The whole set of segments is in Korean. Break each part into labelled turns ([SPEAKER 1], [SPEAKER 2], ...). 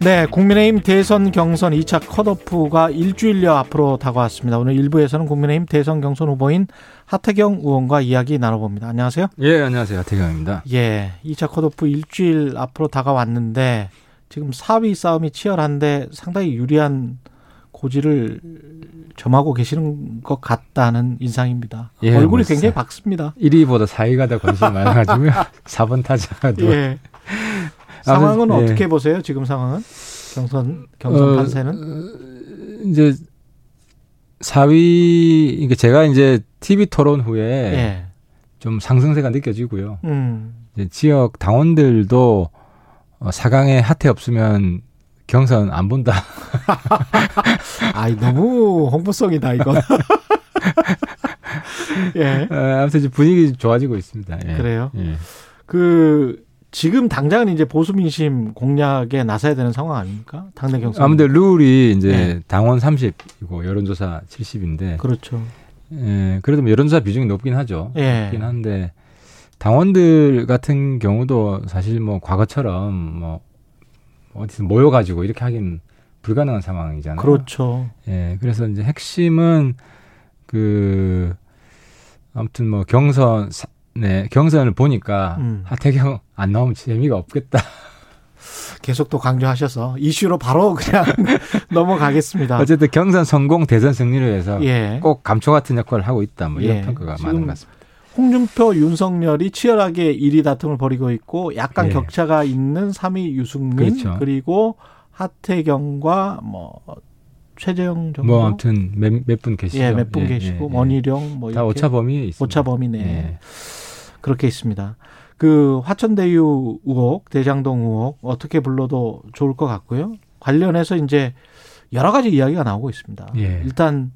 [SPEAKER 1] 네, 국민의힘 대선 경선 2차 컷오프가 일주일여 앞으로 다가왔습니다. 오늘 1부에서는 국민의힘 대선 경선 후보인 하태경 의원과 이야기 나눠봅니다. 안녕하세요.
[SPEAKER 2] 예, 안녕하세요. 하태경입니다.
[SPEAKER 1] 예, 2차 컷오프 일주일 앞으로 다가왔는데 지금 4위 싸움이 치열한데 상당히 유리한 고지를 점하고 계시는 것 같다는 인상입니다.
[SPEAKER 2] 예,
[SPEAKER 1] 얼굴이
[SPEAKER 2] 뭐
[SPEAKER 1] 굉장히 밝습니다.
[SPEAKER 2] 1위보다 4위가 더 관심이 많아가지고요. 4번 타자도.
[SPEAKER 1] 예. 상황은
[SPEAKER 2] 예.
[SPEAKER 1] 어떻게 보세요? 지금 상황은 경선 경선
[SPEAKER 2] 어,
[SPEAKER 1] 판세는
[SPEAKER 2] 이제 4위, 이게 제가 이제 TV 토론 후에
[SPEAKER 1] 예.
[SPEAKER 2] 좀 상승세가 느껴지고요.
[SPEAKER 1] 음.
[SPEAKER 2] 이제 지역 당원들도 어, 4강에 하태 없으면 경선 안 본다.
[SPEAKER 1] 아이 너무 홍보성이다 이건. 예.
[SPEAKER 2] 어, 아무튼 이제 분위기 좋아지고 있습니다. 예.
[SPEAKER 1] 그래요?
[SPEAKER 2] 예.
[SPEAKER 1] 그 지금 당장은 이제 보수 민심 공략에 나서야 되는 상황 아닙니까? 당내 경선.
[SPEAKER 2] 아무튼 룰이 이제
[SPEAKER 1] 예.
[SPEAKER 2] 당원 30이고 여론조사 70인데
[SPEAKER 1] 그렇죠.
[SPEAKER 2] 예, 그래도 뭐 여론조사 비중이 높긴 하죠.
[SPEAKER 1] 예.
[SPEAKER 2] 높긴 한데 당원들 같은 경우도 사실 뭐 과거처럼 뭐 어디서 모여가지고 이렇게 하긴 불가능한 상황이잖아요.
[SPEAKER 1] 그렇죠.
[SPEAKER 2] 예, 그래서 이제 핵심은 그 아무튼 뭐 경선 사- 네 경선을 보니까
[SPEAKER 1] 음.
[SPEAKER 2] 하태경 안 나오면 재미가 없겠다.
[SPEAKER 1] 계속 또 강조하셔서 이슈로 바로 그냥 넘어가겠습니다.
[SPEAKER 2] 어쨌든 경선 성공, 대선 승리를 위해서
[SPEAKER 1] 예.
[SPEAKER 2] 꼭 감초 같은 역할을 하고 있다. 뭐 이런
[SPEAKER 1] 예.
[SPEAKER 2] 평가가 많은 것 같습니다.
[SPEAKER 1] 홍준표, 윤석열이 치열하게 1위 다툼을 벌이고 있고 약간
[SPEAKER 2] 예.
[SPEAKER 1] 격차가 있는 3위 유승민
[SPEAKER 2] 그렇죠.
[SPEAKER 1] 그리고 하태경과 뭐 최재형 정도
[SPEAKER 2] 뭐 아무튼 몇분 계시죠.
[SPEAKER 1] 예, 몇분
[SPEAKER 2] 예,
[SPEAKER 1] 계시고
[SPEAKER 2] 예, 예.
[SPEAKER 1] 원희룡
[SPEAKER 2] 뭐다
[SPEAKER 1] 이렇게
[SPEAKER 2] 오차 범위에 있습니다.
[SPEAKER 1] 오차 범위네.
[SPEAKER 2] 예.
[SPEAKER 1] 그렇게 있습니다. 그 화천대유 의혹, 대장동 의혹 어떻게 불러도 좋을 것 같고요. 관련해서 이제 여러 가지 이야기가 나오고 있습니다.
[SPEAKER 2] 예.
[SPEAKER 1] 일단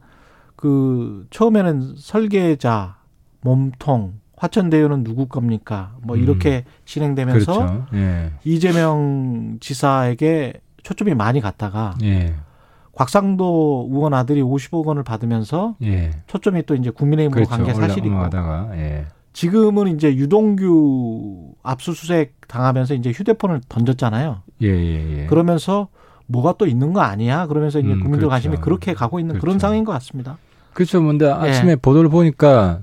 [SPEAKER 1] 그 처음에는 설계자, 몸통, 화천대유는 누구 겁니까? 뭐
[SPEAKER 2] 음.
[SPEAKER 1] 이렇게 진행되면서
[SPEAKER 2] 그렇죠. 예.
[SPEAKER 1] 이재명 지사에게 초점이 많이 갔다가
[SPEAKER 2] 예.
[SPEAKER 1] 곽상도 의원 아들이 50억 원을 받으면서
[SPEAKER 2] 예.
[SPEAKER 1] 초점이 또 이제 국민의힘으로
[SPEAKER 2] 그렇죠.
[SPEAKER 1] 간게 사실이고
[SPEAKER 2] 올라가다가 예.
[SPEAKER 1] 지금은 이제 유동규 압수수색 당하면서 이제 휴대폰을 던졌잖아요.
[SPEAKER 2] 예, 예, 예.
[SPEAKER 1] 그러면서 뭐가 또 있는 거 아니야? 그러면서 이제
[SPEAKER 2] 음,
[SPEAKER 1] 국민들
[SPEAKER 2] 그렇죠.
[SPEAKER 1] 관심이 그렇게 가고 있는 그런
[SPEAKER 2] 그렇죠.
[SPEAKER 1] 상황인 것 같습니다.
[SPEAKER 2] 그렇죠. 근데
[SPEAKER 1] 예.
[SPEAKER 2] 아침에 보도를 보니까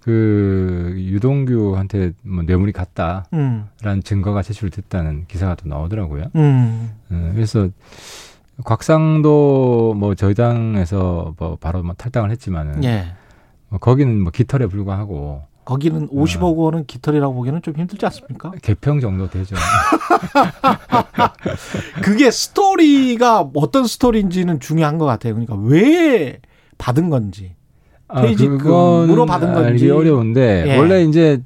[SPEAKER 2] 그 유동규한테 뭐 뇌물이 갔다라는
[SPEAKER 1] 음,
[SPEAKER 2] 증거가 제출됐다는 기사가 또 나오더라고요.
[SPEAKER 1] 음,
[SPEAKER 2] 어, 그래서 곽상도 뭐 저희 당에서 뭐 바로 뭐 탈당을 했지만은
[SPEAKER 1] 예.
[SPEAKER 2] 뭐 거기는 뭐 깃털에 불과하고
[SPEAKER 1] 거기는 50억 원은 깃털이라고 보기에는 좀 힘들지 않습니까?
[SPEAKER 2] 개평 정도 되죠.
[SPEAKER 1] 그게 스토리가 어떤 스토리인지는 중요한 것 같아요. 그러니까 왜 받은 건지. 퇴직금으로
[SPEAKER 2] 그건
[SPEAKER 1] 받은 건지.
[SPEAKER 2] 알기 어려운데
[SPEAKER 1] 예.
[SPEAKER 2] 원래 이제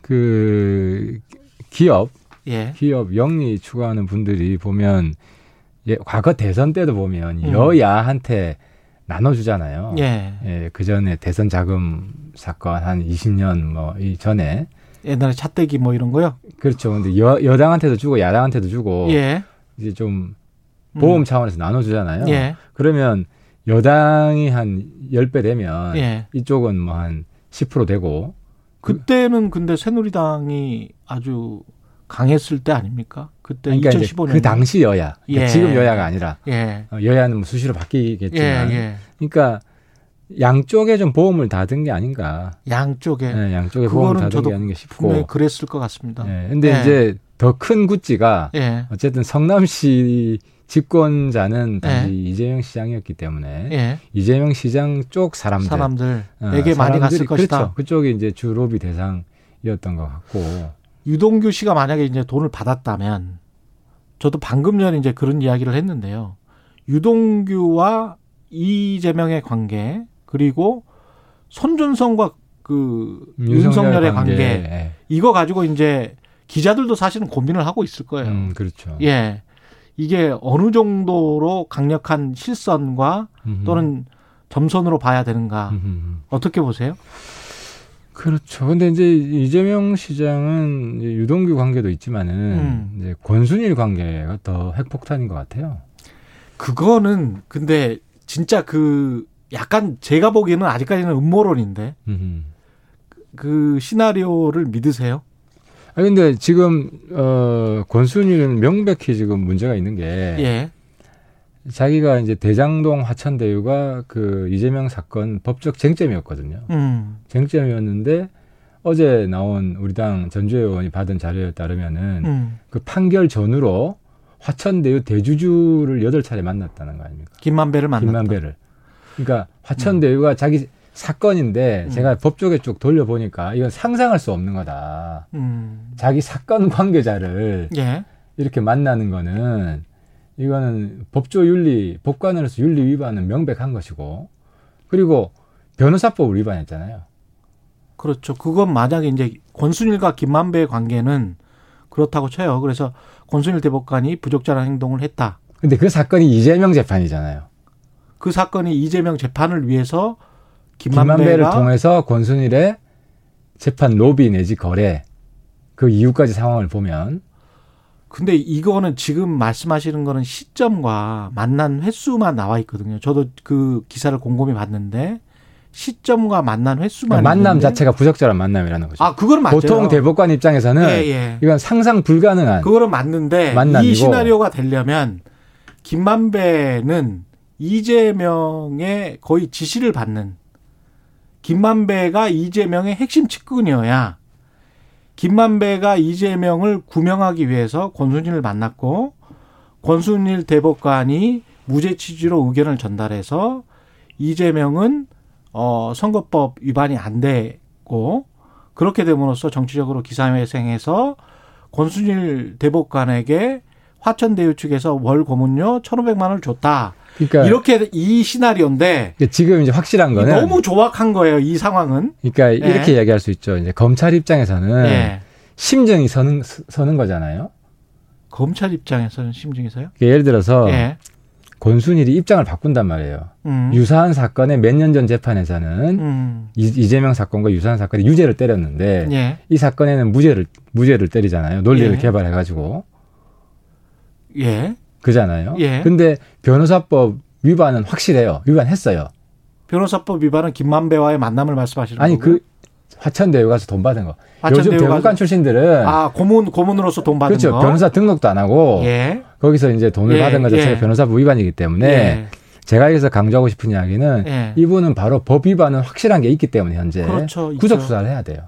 [SPEAKER 2] 그 기업
[SPEAKER 1] 예.
[SPEAKER 2] 기업 영리 추구하는 분들이 보면 예, 과거 대선 때도 보면
[SPEAKER 1] 음.
[SPEAKER 2] 여야한테 나눠주잖아요.
[SPEAKER 1] 예.
[SPEAKER 2] 예, 그 전에 대선 자금 사건 한 20년 뭐 이 전에
[SPEAKER 1] 옛날에 차떼기 뭐 이런 거요?
[SPEAKER 2] 그렇죠. 근데 여, 여당한테도 주고 야당한테도 주고
[SPEAKER 1] 예.
[SPEAKER 2] 이제 좀
[SPEAKER 1] 음.
[SPEAKER 2] 보험 차원에서 나눠주잖아요.
[SPEAKER 1] 예.
[SPEAKER 2] 그러면 여당이 한 10배 되면
[SPEAKER 1] 예.
[SPEAKER 2] 이쪽은 뭐 한 10% 되고
[SPEAKER 1] 그때는 근데 새누리당이 아주 강했을 때 아닙니까? 그때
[SPEAKER 2] 그러니까 이제
[SPEAKER 1] 2015년
[SPEAKER 2] 그 당시 여야 그러니까
[SPEAKER 1] 예.
[SPEAKER 2] 지금 여야가 아니라
[SPEAKER 1] 예.
[SPEAKER 2] 어, 여야는 뭐 수시로
[SPEAKER 1] 예,
[SPEAKER 2] 바뀌겠지만
[SPEAKER 1] 예.
[SPEAKER 2] 그러니까 양쪽에 좀 보험을 다든게 아닌가
[SPEAKER 1] 양쪽에
[SPEAKER 2] 예, 양쪽에 보험을 다든
[SPEAKER 1] 저도
[SPEAKER 2] 게 아닌가 싶고
[SPEAKER 1] 분명히 그랬을 것 같습니다.
[SPEAKER 2] 예, 근데
[SPEAKER 1] 예.
[SPEAKER 2] 이제 더 큰 구찌가
[SPEAKER 1] 예.
[SPEAKER 2] 어쨌든 성남시 집권자는 당시
[SPEAKER 1] 예.
[SPEAKER 2] 이재명 시장이었기 때문에
[SPEAKER 1] 예.
[SPEAKER 2] 이재명 시장 쪽 사람들
[SPEAKER 1] 사람들에게
[SPEAKER 2] 어,
[SPEAKER 1] 많이 갔을 것이다.
[SPEAKER 2] 그렇죠. 그쪽이 이제 주 로비 대상이었던 것 같고
[SPEAKER 1] 유동규 씨가 만약에 이제 돈을 받았다면 저도 방금 전에 이제 그런 이야기를 했는데요. 유동규와 이재명의 관계 그리고 손준성과 그 윤석열의 관계,
[SPEAKER 2] 예.
[SPEAKER 1] 이거 가지고 이제 기자들도 사실은 고민을 하고 있을 거예요.
[SPEAKER 2] 음, 그렇죠.
[SPEAKER 1] 예. 이게 어느 정도로 강력한 실선과
[SPEAKER 2] 음흠.
[SPEAKER 1] 또는 점선으로 봐야 되는가
[SPEAKER 2] 음흠.
[SPEAKER 1] 어떻게 보세요?
[SPEAKER 2] 그렇죠. 근데 이제 이재명 시장은 이제 유동규 관계도 있지만은
[SPEAKER 1] 음.
[SPEAKER 2] 이제 권순일 관계가 더 핵폭탄인 것 같아요.
[SPEAKER 1] 그거는 근데 진짜 그 약간 제가 보기에는 아직까지는 음모론인데
[SPEAKER 2] 음.
[SPEAKER 1] 그 시나리오를 믿으세요?
[SPEAKER 2] 아 근데 지금 어 권순일은 명백히 지금 문제가 있는 게
[SPEAKER 1] 예.
[SPEAKER 2] 자기가 이제 대장동 화천대유가 그 이재명 사건 법적 쟁점이었거든요.
[SPEAKER 1] 음.
[SPEAKER 2] 쟁점이었는데 어제 나온 우리 당 전주혜 의원이 받은 자료에 따르면은
[SPEAKER 1] 음.
[SPEAKER 2] 그 판결 전후로 화천대유 대주주를 여덟 차례 만났다는 거 아닙니까?
[SPEAKER 1] 김만배를 만났다.
[SPEAKER 2] 김만배를. 그러니까 화천대유가 자기 사건인데
[SPEAKER 1] 음.
[SPEAKER 2] 제가 법조계 쪽 돌려보니까 이건 상상할 수 없는 거다.
[SPEAKER 1] 음.
[SPEAKER 2] 자기 사건 관계자를
[SPEAKER 1] 예.
[SPEAKER 2] 이렇게 만나는 거는 이거는 법조 윤리, 법관으로서 윤리 위반은 명백한 것이고 그리고 변호사법을 위반했잖아요.
[SPEAKER 1] 그렇죠. 그건 만약에 이제 권순일과 김만배의 관계는 그렇다고 쳐요. 그래서 권순일 대법관이 부적절한 행동을 했다.
[SPEAKER 2] 근데 그 사건이 이재명 재판이잖아요.
[SPEAKER 1] 그 사건이 이재명 재판을 위해서
[SPEAKER 2] 김만배를 통해서 권순일의 재판 로비 내지 거래 그 이후까지 상황을 보면
[SPEAKER 1] 근데 이거는 지금 말씀하시는 거는 시점과 만난 횟수만 나와 있거든요. 저도 그 기사를 곰곰이 봤는데 시점과 만난 횟수만
[SPEAKER 2] 그러니까 만남
[SPEAKER 1] 있는데
[SPEAKER 2] 자체가 부적절한 만남이라는 거죠.
[SPEAKER 1] 아 그거는 맞죠.
[SPEAKER 2] 보통 대법관 입장에서는
[SPEAKER 1] 예, 예.
[SPEAKER 2] 이건 상상 불가능한
[SPEAKER 1] 그거는 맞는데
[SPEAKER 2] 만남이고.
[SPEAKER 1] 이 시나리오가 되려면 김만배는 이재명의 거의 지시를 받는 김만배가 이재명의 핵심 측근이어야 김만배가 이재명을 구명하기 위해서 권순일을 만났고 권순일 대법관이 무죄 취지로 의견을 전달해서 이재명은 어 선거법 위반이 안 되고 그렇게 됨으로써 정치적으로 기사회생해서 권순일 대법관에게 화천대유 측에서 월 고문료 1,500만 원을 줬다.
[SPEAKER 2] 그러니까
[SPEAKER 1] 이렇게 이 시나리오인데
[SPEAKER 2] 지금 이제 확실한 거는
[SPEAKER 1] 너무 조악한 거예요. 이 상황은.
[SPEAKER 2] 그러니까 이렇게 이야기할 수 있죠. 이제 검찰 입장에서는
[SPEAKER 1] 예.
[SPEAKER 2] 심정이 서는 서는 거잖아요.
[SPEAKER 1] 검찰 입장에서는 심중에서요.
[SPEAKER 2] 그러니까 예를 들어서
[SPEAKER 1] 예.
[SPEAKER 2] 권순일이 입장을 바꾼단 말이에요.
[SPEAKER 1] 음.
[SPEAKER 2] 유사한 사건의 몇 년 전 재판에서는
[SPEAKER 1] 음.
[SPEAKER 2] 이- 이재명 사건과 유사한 사건에 유죄를 때렸는데
[SPEAKER 1] 예.
[SPEAKER 2] 이 사건에는 무죄를 무죄를 때리잖아요. 논리를
[SPEAKER 1] 예.
[SPEAKER 2] 개발해 가지고
[SPEAKER 1] 예.
[SPEAKER 2] 그잖아요.
[SPEAKER 1] 예.
[SPEAKER 2] 근데 변호사법 위반은 확실해요. 위반했어요.
[SPEAKER 1] 변호사법 위반은 김만배와의 만남을 말씀하시는
[SPEAKER 2] 아니
[SPEAKER 1] 거고요.
[SPEAKER 2] 그 화천 대유 가서 돈 받은 거. 요즘 대법관
[SPEAKER 1] 가서-
[SPEAKER 2] 출신들은
[SPEAKER 1] 아 고문 고문으로서 돈 받은
[SPEAKER 2] 그렇죠.
[SPEAKER 1] 거.
[SPEAKER 2] 변호사 등록도 안 하고
[SPEAKER 1] 예.
[SPEAKER 2] 거기서 이제 돈을
[SPEAKER 1] 예,
[SPEAKER 2] 받은 것 자체가
[SPEAKER 1] 예.
[SPEAKER 2] 변호사법 위반이기 때문에
[SPEAKER 1] 예.
[SPEAKER 2] 제가 여기서 강조하고 싶은 이야기는
[SPEAKER 1] 예.
[SPEAKER 2] 이분은 바로 법 위반은 확실한 게 있기 때문에 현재
[SPEAKER 1] 그렇죠.
[SPEAKER 2] 구속 수사를 해야 돼요.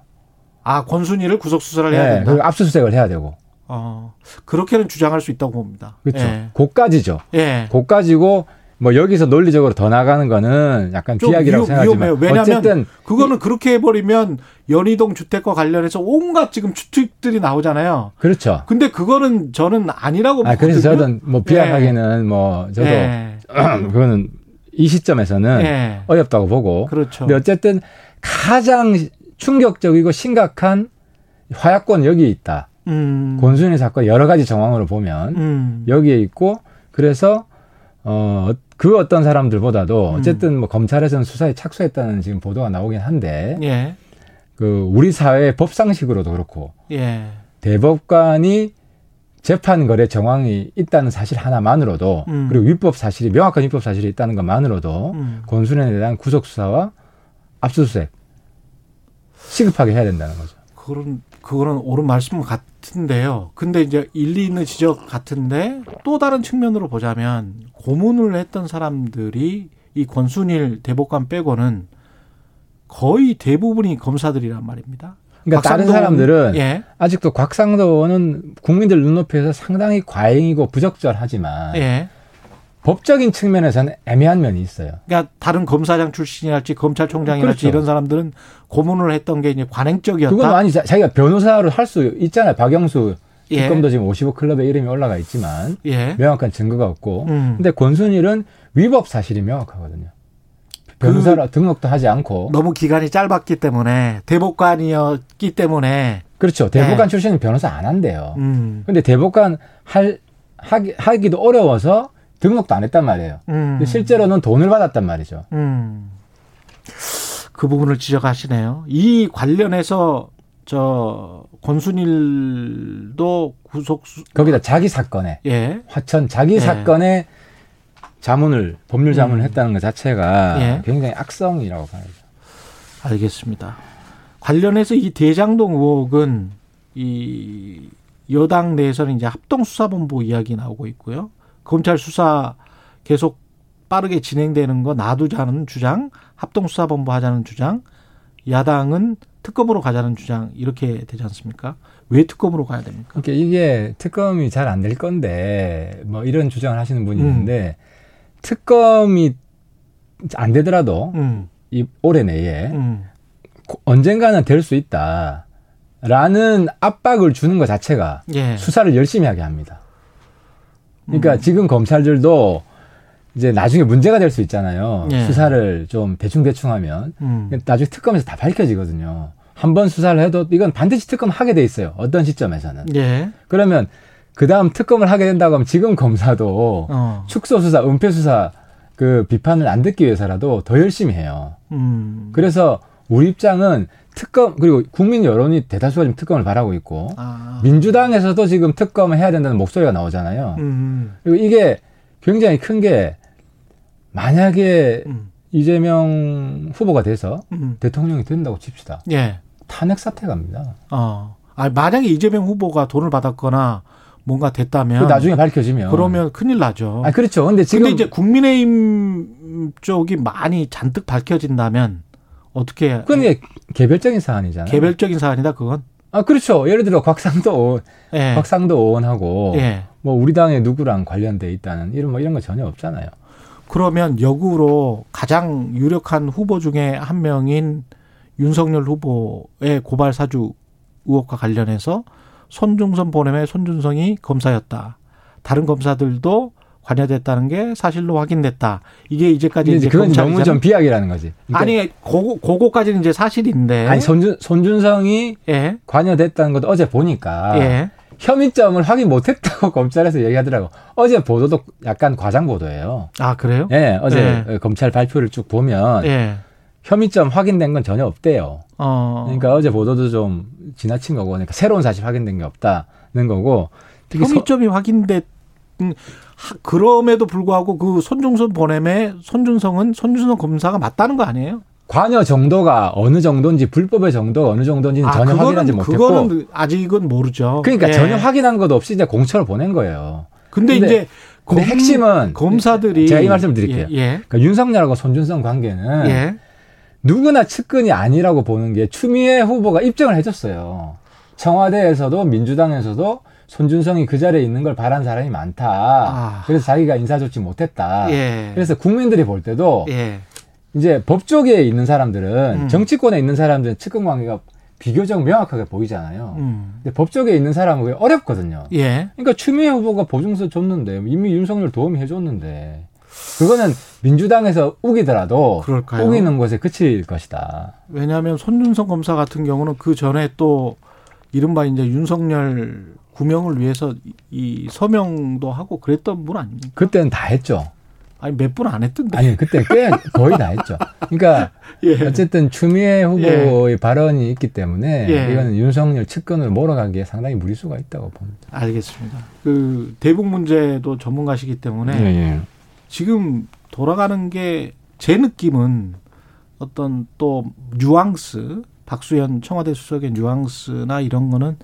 [SPEAKER 1] 아 권순일을 구속 수사를 해야
[SPEAKER 2] 예,
[SPEAKER 1] 된다.
[SPEAKER 2] 그리고 압수수색을 해야 되고
[SPEAKER 1] 어 그렇게는 주장할 수 있다고 봅니다.
[SPEAKER 2] 그렇죠.
[SPEAKER 1] 예.
[SPEAKER 2] 고까지죠.
[SPEAKER 1] 예.
[SPEAKER 2] 고까지고 뭐 여기서 논리적으로 더 나가는 거는 약간
[SPEAKER 1] 좀
[SPEAKER 2] 비약이라고
[SPEAKER 1] 위험-
[SPEAKER 2] 생각하지만
[SPEAKER 1] 위험해요. 왜냐하면
[SPEAKER 2] 어쨌든
[SPEAKER 1] 그거는 그렇게 해버리면 연희동 주택과 관련해서 온갖 지금 추측들이 나오잖아요.
[SPEAKER 2] 그렇죠.
[SPEAKER 1] 근데 그거는 저는 아니라고
[SPEAKER 2] 아
[SPEAKER 1] 보거든요.
[SPEAKER 2] 그래서 저는 뭐 비약하기는 뭐 저도
[SPEAKER 1] 예.
[SPEAKER 2] 그거는 이 시점에서는
[SPEAKER 1] 예.
[SPEAKER 2] 어렵다고 보고
[SPEAKER 1] 그렇죠.
[SPEAKER 2] 근데 어쨌든 가장 충격적이고 심각한 화약권 여기에 있다.
[SPEAKER 1] 음.
[SPEAKER 2] 권순일 사건 여러 가지 정황으로 보면
[SPEAKER 1] 음.
[SPEAKER 2] 여기에 있고 그래서 어 그 어떤 사람들보다도
[SPEAKER 1] 음.
[SPEAKER 2] 어쨌든 뭐 검찰에서는 수사에 착수했다는 지금 보도가 나오긴 한데
[SPEAKER 1] 예.
[SPEAKER 2] 그 우리 사회의 법상식으로도 그렇고
[SPEAKER 1] 예.
[SPEAKER 2] 대법관이 재판 거래 정황이 있다는 사실 하나만으로도
[SPEAKER 1] 음.
[SPEAKER 2] 그리고 위법 사실이 명확한 위법 사실이 있다는 것만으로도
[SPEAKER 1] 음.
[SPEAKER 2] 권순일에 대한 구속 수사와 압수수색 시급하게 해야 된다는 거죠.
[SPEAKER 1] 그런 그거는 옳은 말씀 같은데요. 근데 이제 일리 있는 지적 같은데 또 다른 측면으로 보자면 고문을 했던 사람들이 이 권순일 대법관 빼고는 거의 대부분이 검사들이란 말입니다.
[SPEAKER 2] 그러니까 다른
[SPEAKER 1] 곽상도
[SPEAKER 2] 사람들은
[SPEAKER 1] 예.
[SPEAKER 2] 아직도 곽상도 의원은 국민들 눈높이에서 상당히 과잉이고 부적절하지만
[SPEAKER 1] 예.
[SPEAKER 2] 법적인 측면에서는 애매한 면이 있어요.
[SPEAKER 1] 그러니까 다른 검사장 출신이랄지 검찰총장이랄지
[SPEAKER 2] 그렇죠.
[SPEAKER 1] 이런 사람들은 고문을 했던 게 이제 관행적이었다.
[SPEAKER 2] 그건 아니 자- 자기가 변호사로 할 수 있잖아요. 박영수
[SPEAKER 1] 예.
[SPEAKER 2] 특검도 지금 55 클럽에 이름이 올라가 있지만
[SPEAKER 1] 예.
[SPEAKER 2] 명확한 증거가 없고
[SPEAKER 1] 음.
[SPEAKER 2] 근데 권순일은 위법 사실이 명확하거든요. 변호사로 등록도 하지 않고
[SPEAKER 1] 너무 기간이 짧았기 때문에 대법관이었기 때문에
[SPEAKER 2] 그렇죠. 대법관
[SPEAKER 1] 네.
[SPEAKER 2] 출신은 변호사 안 한대요.
[SPEAKER 1] 음.
[SPEAKER 2] 근데 대법관 할 하기, 하기도 어려워서 등록도 안 했단 말이에요.
[SPEAKER 1] 음.
[SPEAKER 2] 실제로는 돈을 받았단 말이죠.
[SPEAKER 1] 음. 그 부분을 지적하시네요. 이 관련해서 저 권순일도 구속 수...
[SPEAKER 2] 거기다 자기 사건에
[SPEAKER 1] 예.
[SPEAKER 2] 화천 자기
[SPEAKER 1] 예.
[SPEAKER 2] 사건에 자문을 법률 자문을
[SPEAKER 1] 음.
[SPEAKER 2] 했다는 것 자체가
[SPEAKER 1] 예.
[SPEAKER 2] 굉장히 악성이라고 봐야죠.
[SPEAKER 1] 알겠습니다. 관련해서 이 대장동 의혹은 이 여당 내에서는 이제 합동수사본부 이야기 나오고 있고요. 검찰 수사 계속 빠르게 진행되는 거 놔두자는 주장, 합동수사본부 하자는 주장, 야당은 특검으로 가자는 주장 이렇게 되지 않습니까? 왜 특검으로 가야 됩니까?
[SPEAKER 2] 그러니까 이게 특검이 잘 안 될 건데 뭐 이런 주장을 하시는 분이
[SPEAKER 1] 음.
[SPEAKER 2] 있는데 특검이 안 되더라도
[SPEAKER 1] 음,
[SPEAKER 2] 이 올해 내에
[SPEAKER 1] 음,
[SPEAKER 2] 고- 언젠가는 될 수 있다라는 압박을 주는 것 자체가
[SPEAKER 1] 예,
[SPEAKER 2] 수사를 열심히 하게 합니다. 그러니까
[SPEAKER 1] 음.
[SPEAKER 2] 지금 검찰들도 이제 나중에 문제가 될 수 있잖아요.
[SPEAKER 1] 예.
[SPEAKER 2] 수사를 좀 대충대충 하면
[SPEAKER 1] 음,
[SPEAKER 2] 나중에 특검에서 다 밝혀지거든요. 한 번 수사를 해도 이건 반드시 특검 하게 돼 있어요. 어떤 시점에서는.
[SPEAKER 1] 예,
[SPEAKER 2] 그러면 그 다음 특검을 하게 된다고 하면 지금 검사도
[SPEAKER 1] 어,
[SPEAKER 2] 축소 수사, 은폐 수사 그 비판을 안 듣기 위해서라도 더 열심히 해요.
[SPEAKER 1] 음,
[SPEAKER 2] 그래서 우리 입장은 특검 그리고 국민 여론이 대다수가 지금 특검을 바라고 있고
[SPEAKER 1] 아,
[SPEAKER 2] 민주당에서도 지금 특검을 해야 된다는 목소리가 나오잖아요.
[SPEAKER 1] 음,
[SPEAKER 2] 그리고 이게 굉장히 큰 게 만약에
[SPEAKER 1] 음,
[SPEAKER 2] 이재명 후보가 돼서
[SPEAKER 1] 음,
[SPEAKER 2] 대통령이 된다고 칩시다.
[SPEAKER 1] 예.
[SPEAKER 2] 탄핵 사태 갑니다.
[SPEAKER 1] 어. 아, 만약에 이재명 후보가 돈을 받았거나 뭔가
[SPEAKER 2] 그
[SPEAKER 1] 됐다면
[SPEAKER 2] 나중에 밝혀지면
[SPEAKER 1] 그러면 큰일 나죠.
[SPEAKER 2] 아 그렇죠. 근데 지금
[SPEAKER 1] 근데 이제 국민의힘 쪽이 많이 잔뜩 밝혀진다면 어떻게
[SPEAKER 2] 그건 이게 개별적인 사안이잖아요.
[SPEAKER 1] 개별적인 사안이다 그건.
[SPEAKER 2] 아 그렇죠. 예를 들어 곽상도
[SPEAKER 1] 예.
[SPEAKER 2] 곽상도 의원하고
[SPEAKER 1] 예.
[SPEAKER 2] 뭐 우리 당의 누구랑 관련돼 있다는 이런 뭐 이런 거 전혀 없잖아요.
[SPEAKER 1] 그러면 역으로 가장 유력한 후보 중에 한 명인 윤석열 후보의 고발 사주 의혹과 관련해서 손중선 보냄의 손준성이 검사였다. 다른 검사들도 관여됐다는 게 사실로 확인됐다. 이게 이제까지 이제
[SPEAKER 2] 그건 너무. 좀 비약이라는 거지. 그러니까
[SPEAKER 1] 아니 고거 고거까지는 이제 사실인데.
[SPEAKER 2] 아니 손준 손준성이
[SPEAKER 1] 예.
[SPEAKER 2] 관여됐다는 것도 어제 보니까
[SPEAKER 1] 예.
[SPEAKER 2] 혐의점을 확인 못했다고 검찰에서 얘기하더라고. 어제 보도도 약간 과장 보도예요.
[SPEAKER 1] 아 그래요?
[SPEAKER 2] 예, 어제
[SPEAKER 1] 네.
[SPEAKER 2] 검찰 발표를 쭉 보면
[SPEAKER 1] 예.
[SPEAKER 2] 혐의점 확인된 건 전혀 없대요.
[SPEAKER 1] 어.
[SPEAKER 2] 그러니까 어제 보도도 좀 지나친 거고, 그러니까 새로운 사실 확인된 게 없다는 거고. 특히 서-
[SPEAKER 1] 혐의점이 확인됐. 그럼에도 불구하고 그 손중선 보냄의 손준성은 손준성 검사가 맞다는 거 아니에요?
[SPEAKER 2] 관여 정도가 어느 정도인지 불법의 정도가 어느 정도인지는 전혀
[SPEAKER 1] 그거는-
[SPEAKER 2] 확인하지 못했고.
[SPEAKER 1] 그거는 아직은 모르죠.
[SPEAKER 2] 그러니까
[SPEAKER 1] 예.
[SPEAKER 2] 전혀 확인한 것도 없이 이제 공처를 보낸 거예요.
[SPEAKER 1] 근데,
[SPEAKER 2] 근데-
[SPEAKER 1] 이제
[SPEAKER 2] 근데
[SPEAKER 1] 검-
[SPEAKER 2] 핵심은
[SPEAKER 1] 검사들이
[SPEAKER 2] 제가 이 말씀을 드릴게요.
[SPEAKER 1] 예. 예.
[SPEAKER 2] 그러니까 윤석열하고 손준성 관계는
[SPEAKER 1] 예.
[SPEAKER 2] 누구나 측근이 아니라고 보는 게 추미애 후보가 입증을 해줬어요. 청와대에서도 민주당에서도 손준성이 그 자리에 있는 걸 바란 사람이 많다.
[SPEAKER 1] 아.
[SPEAKER 2] 그래서 자기가 인사조치 못했다.
[SPEAKER 1] 예.
[SPEAKER 2] 그래서 국민들이 볼 때도
[SPEAKER 1] 예.
[SPEAKER 2] 이제 법조계에 있는 사람들은
[SPEAKER 1] 음.
[SPEAKER 2] 정치권에 있는 사람들은 측근 관계가 비교적 명확하게 보이잖아요.
[SPEAKER 1] 음.
[SPEAKER 2] 근데 법조계에 있는 사람은 그게 어렵거든요.
[SPEAKER 1] 예.
[SPEAKER 2] 그러니까 추미애 후보가 보증서 줬는데 이미 윤석열 도움이 해줬는데 그거는 민주당에서 우기더라도
[SPEAKER 1] 그럴까요?
[SPEAKER 2] 우기는 것에 그칠 것이다.
[SPEAKER 1] 왜냐하면 손준성 검사 같은 경우는 그 전에 또 이른바 이제 윤석열 구명을 위해서 이- 이 서명도 하고 그랬던 분 아닙니까?
[SPEAKER 2] 그때는 다 했죠.
[SPEAKER 1] 아니 몇 분 안 했던데.
[SPEAKER 2] 아니 그때 꽤 거의 다 했죠. 그러니까
[SPEAKER 1] 예.
[SPEAKER 2] 어쨌든 추미애 후보의 발언이 있기 때문에
[SPEAKER 1] 예.
[SPEAKER 2] 이거는 윤석열 측근을 몰아가기에 상당히 무리수가 있다고 봅니다.
[SPEAKER 1] 알겠습니다. 그 대북 문제도 전문가시기 때문에
[SPEAKER 2] 예.
[SPEAKER 1] 지금 돌아가는 게 제 느낌은 어떤 또 뉘앙스 박수현 청와대 수석의 뉘앙스나 이런 거는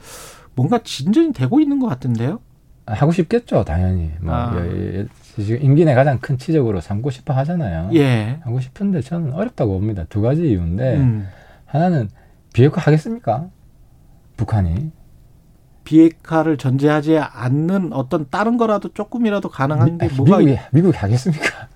[SPEAKER 1] 뭔가 진전이 되고 있는 것 같은데요.
[SPEAKER 2] 하고 싶겠죠, 당연히. 뭐
[SPEAKER 1] 아.
[SPEAKER 2] 예, 예. 지금 임기 내 가장 큰 치적으로 삼고 싶어 하잖아요.
[SPEAKER 1] 예.
[SPEAKER 2] 하고 싶은데 저는 어렵다고 봅니다. 두 가지 이유인데
[SPEAKER 1] 음.
[SPEAKER 2] 하나는 비핵화 하겠습니까? 북한이
[SPEAKER 1] 비핵화를 전제하지 않는 어떤 다른 거라도 조금이라도 가능한 게
[SPEAKER 2] 미-
[SPEAKER 1] 뭐가
[SPEAKER 2] 미국이 미국이 하겠습니까?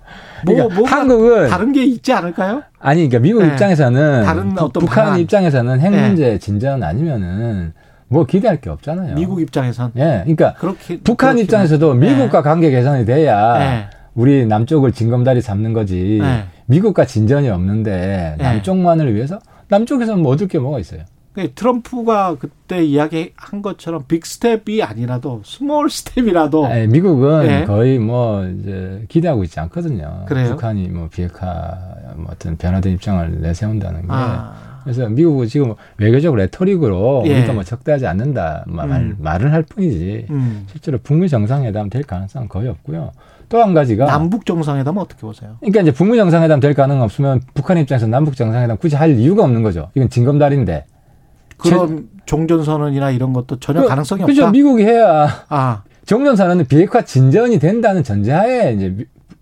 [SPEAKER 1] 뭐,
[SPEAKER 2] 그러니까 한국은
[SPEAKER 1] 다른 게 있지 않을까요?
[SPEAKER 2] 아니 그러니까 미국
[SPEAKER 1] 네.
[SPEAKER 2] 입장에서는
[SPEAKER 1] 다른
[SPEAKER 2] 북-
[SPEAKER 1] 어떤
[SPEAKER 2] 북한
[SPEAKER 1] 방안.
[SPEAKER 2] 입장에서는 핵
[SPEAKER 1] 네.
[SPEAKER 2] 문제 진전 아니면은 뭐 기대할 게 없잖아요.
[SPEAKER 1] 미국 입장에선
[SPEAKER 2] 예, 그러니까
[SPEAKER 1] 그렇게
[SPEAKER 2] 북한
[SPEAKER 1] 그렇지만.
[SPEAKER 2] 입장에서도
[SPEAKER 1] 네.
[SPEAKER 2] 미국과 관계 개선이 돼야
[SPEAKER 1] 네.
[SPEAKER 2] 우리 남쪽을 징검다리 잡는 거지.
[SPEAKER 1] 네.
[SPEAKER 2] 미국과 진전이 없는데
[SPEAKER 1] 네.
[SPEAKER 2] 남쪽만을 위해서 남쪽에서는 뭐 얻을 게 뭐가 있어요?
[SPEAKER 1] 그러니까 트럼프가 그때 이야기한 것처럼 big step이 아니라도 small step이라도
[SPEAKER 2] 아니, 미국은
[SPEAKER 1] 예.
[SPEAKER 2] 거의 뭐 이제 기대하고 있지 않거든요.
[SPEAKER 1] 그래요?
[SPEAKER 2] 북한이 뭐 비핵화 뭐 어떤 변화된 입장을 내세운다는 게.
[SPEAKER 1] 아,
[SPEAKER 2] 그래서 미국은 지금 외교적 레토릭으로
[SPEAKER 1] 예.
[SPEAKER 2] 우리도 뭐 적대하지 않는다 말,
[SPEAKER 1] 음.
[SPEAKER 2] 말을 할 뿐이지
[SPEAKER 1] 음.
[SPEAKER 2] 실제로 북미 정상회담 될 가능성은 거의 없고요. 또 한 가지가
[SPEAKER 1] 남북 정상회담은 어떻게 보세요?
[SPEAKER 2] 그러니까 이제 북미 정상회담 될 가능 없으면 북한 입장에서 남북 정상회담 굳이 할 이유가 없는 거죠. 이건 징검다리인데.
[SPEAKER 1] 그런 종전선언이나 이런 것도 전혀
[SPEAKER 2] 그-
[SPEAKER 1] 가능성이
[SPEAKER 2] 그죠.
[SPEAKER 1] 없다.
[SPEAKER 2] 미국이 해야
[SPEAKER 1] 아,
[SPEAKER 2] 정전선언은 비핵화 진전이 된다는 전제하에 이제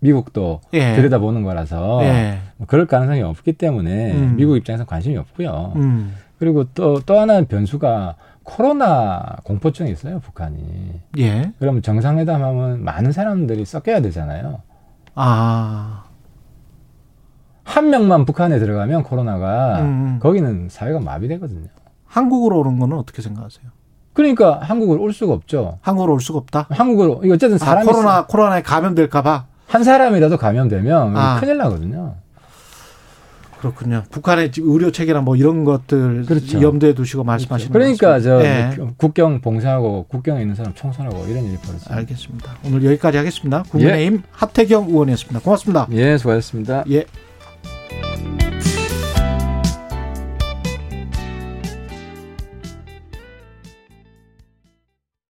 [SPEAKER 2] 미, 국도
[SPEAKER 1] 예.
[SPEAKER 2] 들여다보는 거라서
[SPEAKER 1] 예.
[SPEAKER 2] 뭐 그럴 가능성이 없기 때문에
[SPEAKER 1] 음.
[SPEAKER 2] 미국 입장에서 관심이 없고요.
[SPEAKER 1] 음.
[SPEAKER 2] 그리고 또또 하나는 변수가 코로나 공포증이 있어요, 북한이.
[SPEAKER 1] 예.
[SPEAKER 2] 그러면 정상회담 하면 많은 사람들이 섞여야 되잖아요.
[SPEAKER 1] 아.
[SPEAKER 2] 한 명만 북한에 들어가면 코로나가
[SPEAKER 1] 음.
[SPEAKER 2] 거기는 사회가 마비되거든요.
[SPEAKER 1] 한국으로 오는 거는 어떻게 생각하세요?
[SPEAKER 2] 그러니까 한국을 올 수가 없죠.
[SPEAKER 1] 한국으로 올 수가 없다.
[SPEAKER 2] 한국으로 이거 어쨌든
[SPEAKER 1] 아,
[SPEAKER 2] 사람이
[SPEAKER 1] 코로나 코로나에 감염될까봐
[SPEAKER 2] 한 사람이라도 감염되면
[SPEAKER 1] 아.
[SPEAKER 2] 큰일 나거든요.
[SPEAKER 1] 그렇군요. 북한의 의료 체계나 뭐 이런 것들
[SPEAKER 2] 그렇죠.
[SPEAKER 1] 염두에 두시고 말씀하시는
[SPEAKER 2] 그러니까 것저
[SPEAKER 1] 같습니다. 예.
[SPEAKER 2] 국경 봉쇄하고 국경에 있는 사람 총선하고 이런 일이 벌어져요.
[SPEAKER 1] 알겠습니다. 오늘 여기까지 하겠습니다. 국민의힘 하태경 의원이었습니다. 고맙습니다.
[SPEAKER 2] 예, 수고하셨습니다.
[SPEAKER 1] 예.